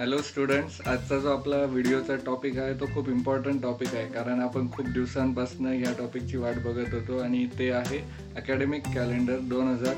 Hello students आजचा जो आपला व्हिडिओचा टॉपिक आहे तो खूप इम्पॉर्टंट टॉपिक आहे. कारण आपण खूप दिवसांपासून या टॉपिकची वाट बघत होतो आणि ते आहे अकॅडमिक कॅलेंडर दोन हजार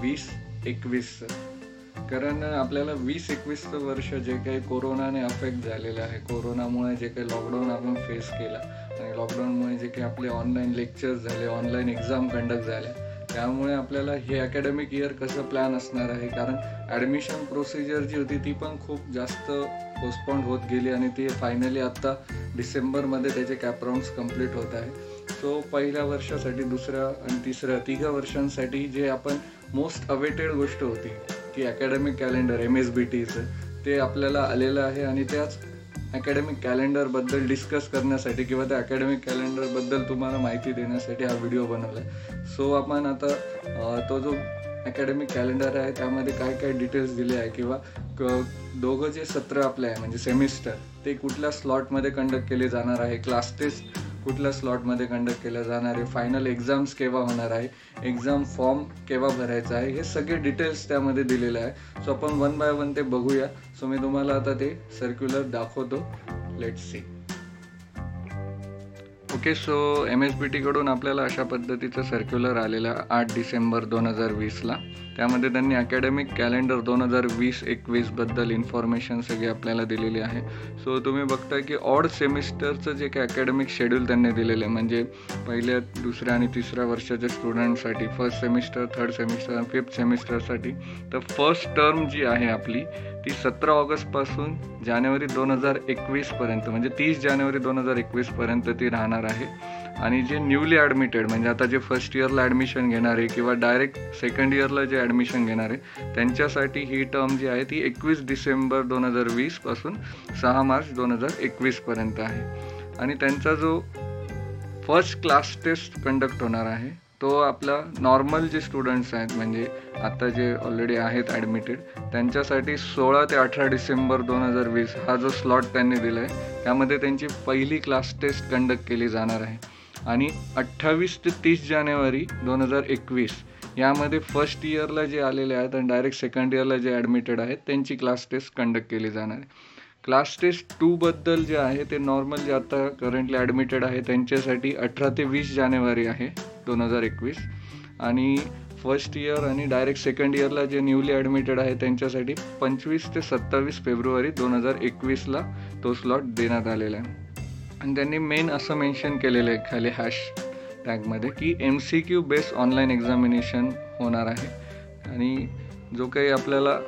वीस एकवीसचं कारण आपल्याला वीस एकवीसचं वर्ष जे काही कोरोनाने अफेक्ट झालेलं आहे कोरोनामुळे जे काही लॉकडाऊन आपण फेस केला आणि लॉकडाऊनमुळे जे काही आपले ऑनलाईन लेक्चर्स झाले ऑनलाईन एक्झाम कंडक्ट झाल्या त्यामुळे आपल्याला हे अकॅडमिक इयर कसं प्लॅन असणार आहे? कारण ॲडमिशन प्रोसिजर जी होती ती पण खूप जास्त पोस्टपॉन्ड होत गेली आणि ती फायनली आत्ता डिसेंबरमध्ये त्याचे कॅपराऊंड्स कंप्लीट होत आहे. सो पहिल्या वर्षासाठी दुसऱ्या आणि तिसऱ्या तिघ्या वर्षांसाठी जे आपण मोस्ट अवेटेड गोष्ट होती की academic calendar M S B टीचं ते आपल्याला आलेलं आहे आणि त्याच अकॅडमिक कॅलेंडरबद्दल डिस्कस करण्यासाठी किंवा त्या अकॅडमिक कॅलेंडरबद्दल तुम्हाला माहिती देण्यासाठी हा व्हिडिओ बनवला आहे सो आपण आता तो जो अकॅडमिक कॅलेंडर आहे त्यामध्ये काय काय डिटेल्स दिले आहे किंवा क दोघं जे सत्र आपले आहे म्हणजे सेमिस्टर ते कुठल्या स्लॉटमध्ये कंडक्ट केले जाणार आहे क्लास टेस्ट कुठल्या स्लॉटमध्ये कंडक्ट केलं जाणार आहे? फायनल एक्झाम्स केव्हा होणार आहे? एक्झाम फॉर्म केव्हा भरायचा आहे? हे सगळे डिटेल्स त्यामध्ये दिलेले आहे. सो आपण वन बाय वन ते बघूया. सो मी तुम्हाला आता ते सर्क्युलर दाखवतो. Let see okay so M S B टीकडून आपल्याला अशा पद्धतीचं सर्क्युलर आलेलं आठ डिसेंबर दोन हजार वीसला. त्यामध्ये त्यांनी अकॅडमिक कॅलेंडर दोन हजार वीस एकवीसबद्दल इन्फॉर्मेशन सगळी आपल्याला दिलेली आहे. सो तुम्ही बघताय की ऑड सेमिस्टरचं जे काही अकॅडमिक शेड्यूल त्यांनी दिलेलं आहे म्हणजे पहिल्या दुसऱ्या आणि तिसऱ्या वर्षाच्या स्टुडंटसाठी first semester third semester fifth सेमिस्टरसाठी तर फर्स्ट टर्म जी आहे आपली ती सतरा ऑगस्टपासून जानेवारी दोन हजार एकवीसपर्यंत म्हणजे तीस जानेवारी दोन हजार एकवीसपर्यंत ती राहणार आहे. आणि जे न्यूली ॲडमिटेड म्हणजे आता जे फर्स्ट इयरला ॲडमिशन घेणारे किंवा डायरेक्ट सेकंड इयरला जे ॲडमिशन घेणारे त्यांच्यासाठी ही टर्म जी आहे ती एकवीस डिसेंबर दोन हजार वीसपासून सहा मार्च दोन हजार एकवीसपर्यंत आहे. आणि त्यांचा जो फर्स्ट क्लास टेस्ट कंडक्ट होणार आहे तो आपला नॉर्मल जे स्टुडंट्स आहेत म्हणजे आता जे ऑलरेडी आहेत ॲडमिटेड त्यांच्यासाठी सोळा ते अठरा डिसेंबर दोन हजार वीस हा जो स्लॉट त्यांनी दिला आहे त्यामध्ये त्यांची पहिली क्लास टेस्ट कंडक्ट केली जाणार आहे. आणि अठ्ठावीस ते तीस जानेवारी दोन हजार एकवीस यामध्ये फर्स्ट इयरला जे आलेले आहेत आणि डायरेक्ट सेकंड इयरला जे ॲडमिटेड आहेत त्यांची क्लास टेस्ट कंडक्ट केली जाणार आहे. क्लास टेस्ट टूबद्दल जे आहे ते नॉर्मल जे आता करंटली ॲडमिटेड आहे त्यांच्यासाठी अठरा ते वीस जानेवारी आहे दोन हजार एकवीस. आणि फर्स्ट इयर आणि डायरेक्ट सेकंड इयरला जे न्यूली ॲडमिटेड आहे त्यांच्यासाठी पंचवीस ते सत्तावीस फेब्रुवारी दोन हजार एकवीसला तो स्लॉट देण्यात आलेला आहे. आणि त्यांनी मेन असं मेन्शन केलेलं आहे खाली हॅश टॅगमध्ये की M C Q base online examination होणार आहे. आणि जो काही आपल्याला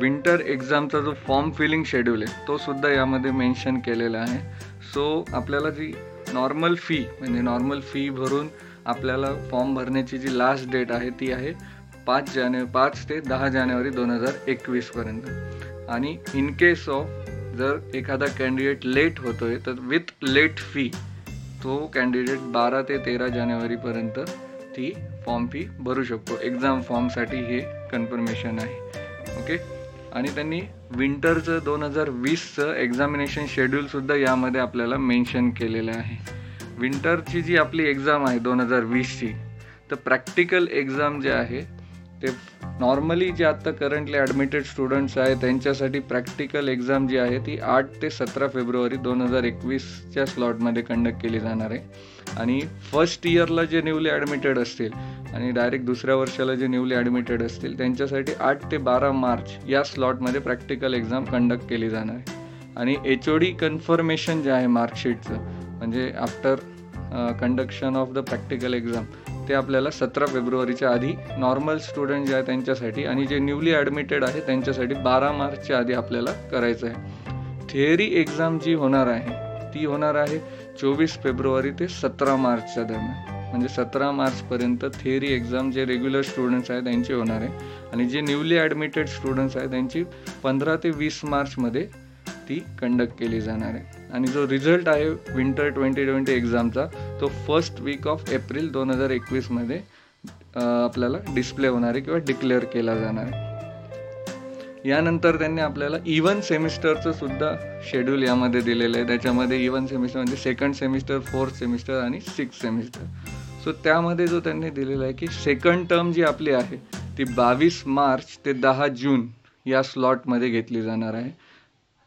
विंटर एक्झामचा जो फॉर्म फिलिंग शेड्यूल आहे तो सुद्धा यामध्ये मेन्शन केलेला आहे. सो आपल्याला जी नॉर्मल फी म्हणजे नॉर्मल फी भरून आपल्याला फॉर्म भरण्याची जी लास्ट डेट आहे ती आहे पाच जाने पाच ते दहा जानेवारी दोन हजार एकवीसपर्यंत आणि इन केस ऑफ जर एखादा कॅन्डिडेट लेट होतो आहे तर विथ लेट फी तो कॅन्डिडेट बारा ते तेरा जानेवारीपर्यंत ती फॉर्म फी भरू शकतो. एक्झाम फॉर्मसाठी हे कन्फर्मेशन आहे. ओके आणि त्यांनी विंटरचं दोन हजार वीसचं एक्झामिनेशन शेड्यूलसुद्धा यामध्ये आपल्याला मेन्शन केलेलं आहे. विंटरची जी आपली एक्झाम आहे दोन हजार वीसची तर प्रॅक्टिकल एक्झाम जे आहे ते नॉर्मली जे आत्ता करंटली ॲडमिटेड स्टुडंट्स आहेत त्यांच्यासाठी प्रॅक्टिकल एक्झाम जी आहे ती आठ ते सतरा फेब्रुवारी दोन हजार एकवीसच्या स्लॉटमध्ये कंडक्ट केली जाणार आहे. आणि फर्स्ट इयरला जे न्यूली ॲडमिटेड असतील आणि डायरेक्ट दुसऱ्या वर्षाला जे न्यूली ॲडमिटेड असतील त्यांच्यासाठी आठ ते बारा मार्च या स्लॉटमध्ये प्रॅक्टिकल एक्झाम कंडक्ट केली जाणार आहे. आणि एच ओ डी कन्फर्मेशन जे आहे मार्कशीटचं म्हणजे after conduction of the practical exam ते आपल्याला सतरा फेब्रुवारीच्या आधी नॉर्मल स्टुडंट जे आहे त्यांच्यासाठी आणि जे न्यूली ॲडमिटेड आहे त्यांच्यासाठी बारा मार्चच्या आधी आपल्याला करायचं आहे. थिअरी एक्झाम जी होणार आहे ती होणार आहे चोवीस फेब्रुवारी ते सतरा मार्चच्या दरम्यान. म्हणजे सतरा मार्चपर्यंत थिअरी एक्झाम जे रेग्युलर स्टुडंट्स आहेत त्यांची होणार आहे. आणि जे न्यूली ॲडमिटेड स्टुडंट्स आहेत त्यांची पंधरा ते वीस मार्चमध्ये ती कंडक्ट केली जाणार आहे. आणि जो रिझल्ट आहे विंटर ट्वेंटी ट्वेंटी एक्झामचा तो फर्स्ट वीक ऑफ एप्रिल दोन हजार एकवीसमध्ये आपल्याला डिस्प्ले होणार आहे किंवा डिक्लेअर केला जाणार आहे. यानंतर त्यांनी आपल्याला इवन सेमिस्टरचं सुद्धा शेड्यूल यामध्ये दिलेलं आहे. त्याच्यामध्ये इवन सेमिस्टर म्हणजे सेकंड सेमिस्टर फोर्थ सेमिस्टर आणि सिक्स सेमिस्टर सो त्यामध्ये जो त्यांनी दिलेला आहे की सेकंड टर्म जी आपली आहे ती बावीस मार्च ते दहा जून या स्लॉटमध्ये घेतली जाणार आहे.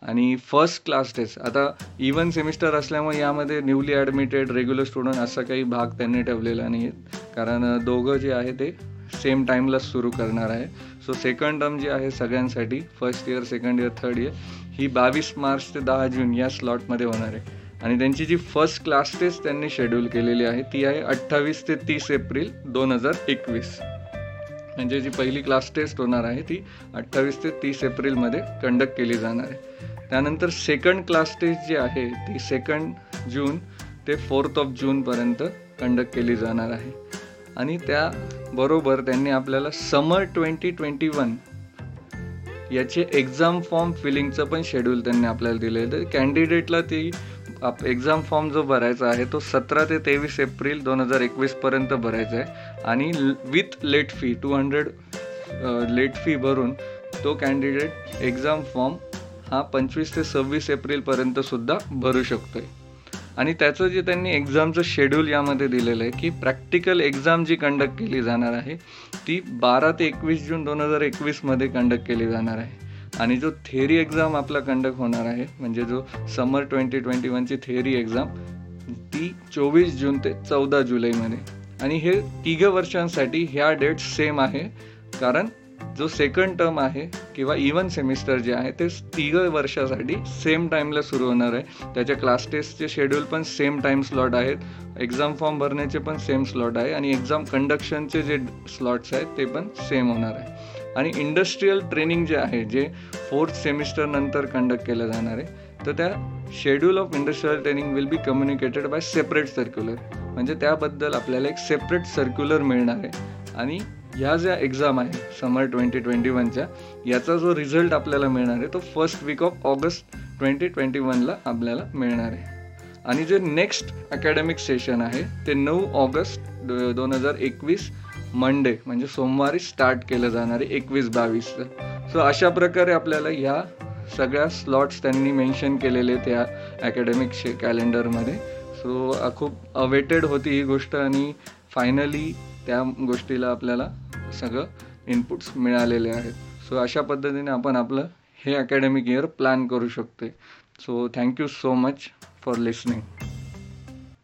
आणि फर्स्ट क्लास टेस्ट आता इवन सेमिस्टर असल्यामुळे यामध्ये न्यूली ॲडमिटेड रेग्युलर स्टुडंट असा काही भाग त्यांनी ठेवलेला नाही आहेत कारण दोघं जे आहे ते सेम टाईमलाच सुरू करणार आहे. सो सेकंड टर्म जी आहे सगळ्यांसाठी first year second year third year ही बावीस मार्च ते दहा जून या स्लॉटमध्ये होणार आहे. आणि त्यांची जी फर्स्ट क्लास टेस्ट त्यांनी शेड्यूल केलेली आहे ती आहे अठ्ठावीस ते तीस एप्रिल दोन हजार एकवीस. म्हणजे जी पहिली क्लास टेस्ट होणार आहे ती अठ्ठावीस ते तीस एप्रिलमध्ये कंडक्ट केली जाणार आहे. त्यानंतर सेकंड क्लास टेस्ट जी आहे ती सेकंड जून ते फोर्थ ऑफ जूनपर्यंत कंडक्ट केली जाणार आहे. आणि त्याबरोबर त्यांनी आपल्याला समर ट्वेंटी ट्वेंटी वन याचे एक्झाम फॉर्म फिलिंगचं पण शेड्यूल त्यांनी आपल्याला दिलं आहे. तर कॅन्डिडेटला ती आप एक्झाम फॉर्म जो भरायचा आहे तो सतरा ते तेवीस एप्रिल दोन हजार एकवीसपर्यंत भरायचा आहे. आणि with late fee two hundred late fee भरून तो कॅन्डिडेट एक्झाम फॉर्म हा पंचवीस ते सव्वीस एप्रिलपर्यंतसुद्धा भरू शकतो आहे आणि त्याचं जे त्यांनी एक्झामचं शेड्यूल यामध्ये दिलेलं आहे की प्रॅक्टिकल एक्झाम जी कंडक्ट केली जाणार आहे ती बारा ते एकवीस जून दोन हजार एकवीसमध्ये कंडक्ट केली जाणार आहे. आणि जो थेअरी एक्झाम आपला कंडक्ट होणार आहे म्हणजे जो समर ट्वेंटी ट्वेंटी वनची थेअरी एक्झाम ती चोवीस जून ते चौदा जुलैमध्ये. आणि हे तिघं वर्षांसाठी ह्या डेट सेम आहे. कारण जो सेकंड टर्म आहे किंवा इवन सेमिस्टर जे आहे ते तिघं वर्षासाठी सेम टाईमला सुरू होणार आहे. त्याच्या क्लास टेस्टचे शेड्यूल पण सेम टाईम स्लॉट आहेत. एक्झाम फॉर्म भरण्याचे पण सेम स्लॉट आहे. आणि एक्झाम कंडक्शनचे जे स्लॉट्स आहेत ते पण सेम होणार आहे. आणि इंडस्ट्रीयल ट्रेनिंग जे आहे जे फोर्थ सेमिस्टर नंतर कंडक्ट केलं जाणार आहे तर त्या schedule of industrial training will be communicated by separate circular म्हणजे त्याबद्दल आपल्याला एक सेपरेट सर्क्युलर मिळणार आहे. आणि ह्या ज्या एक्झाम आहे समर ट्वेंटी ट्वेंटी वनच्या याचा जो रिझल्ट आपल्याला मिळणार आहे तो first week of August twenty twenty वनला आपल्याला मिळणार आहे. आणि जे नेक्स्ट अकॅडमिक सेशन आहे ते नऊ ऑगस्ट दोन हजार एकवीस मंडे म्हणजे सोमवारी स्टार्ट केलं जाणार आहे एकवीस बावीसचं सो अशा प्रकारे आपल्याला ह्या सगळ्या स्लॉट्स त्यांनी मेन्शन केलेले त्या अकॅडमिक कॅलेंडरमध्ये सो खूप अवेटेड होती ही गोष्ट आणि फायनली त्या गोष्टीला आपल्याला सगळं इनपुट्स मिळालेले आहेत. सो अशा पद्धतीने आपण आपलं हे अकॅडमिक इयर प्लॅन करू शकतो so thank you so much for listening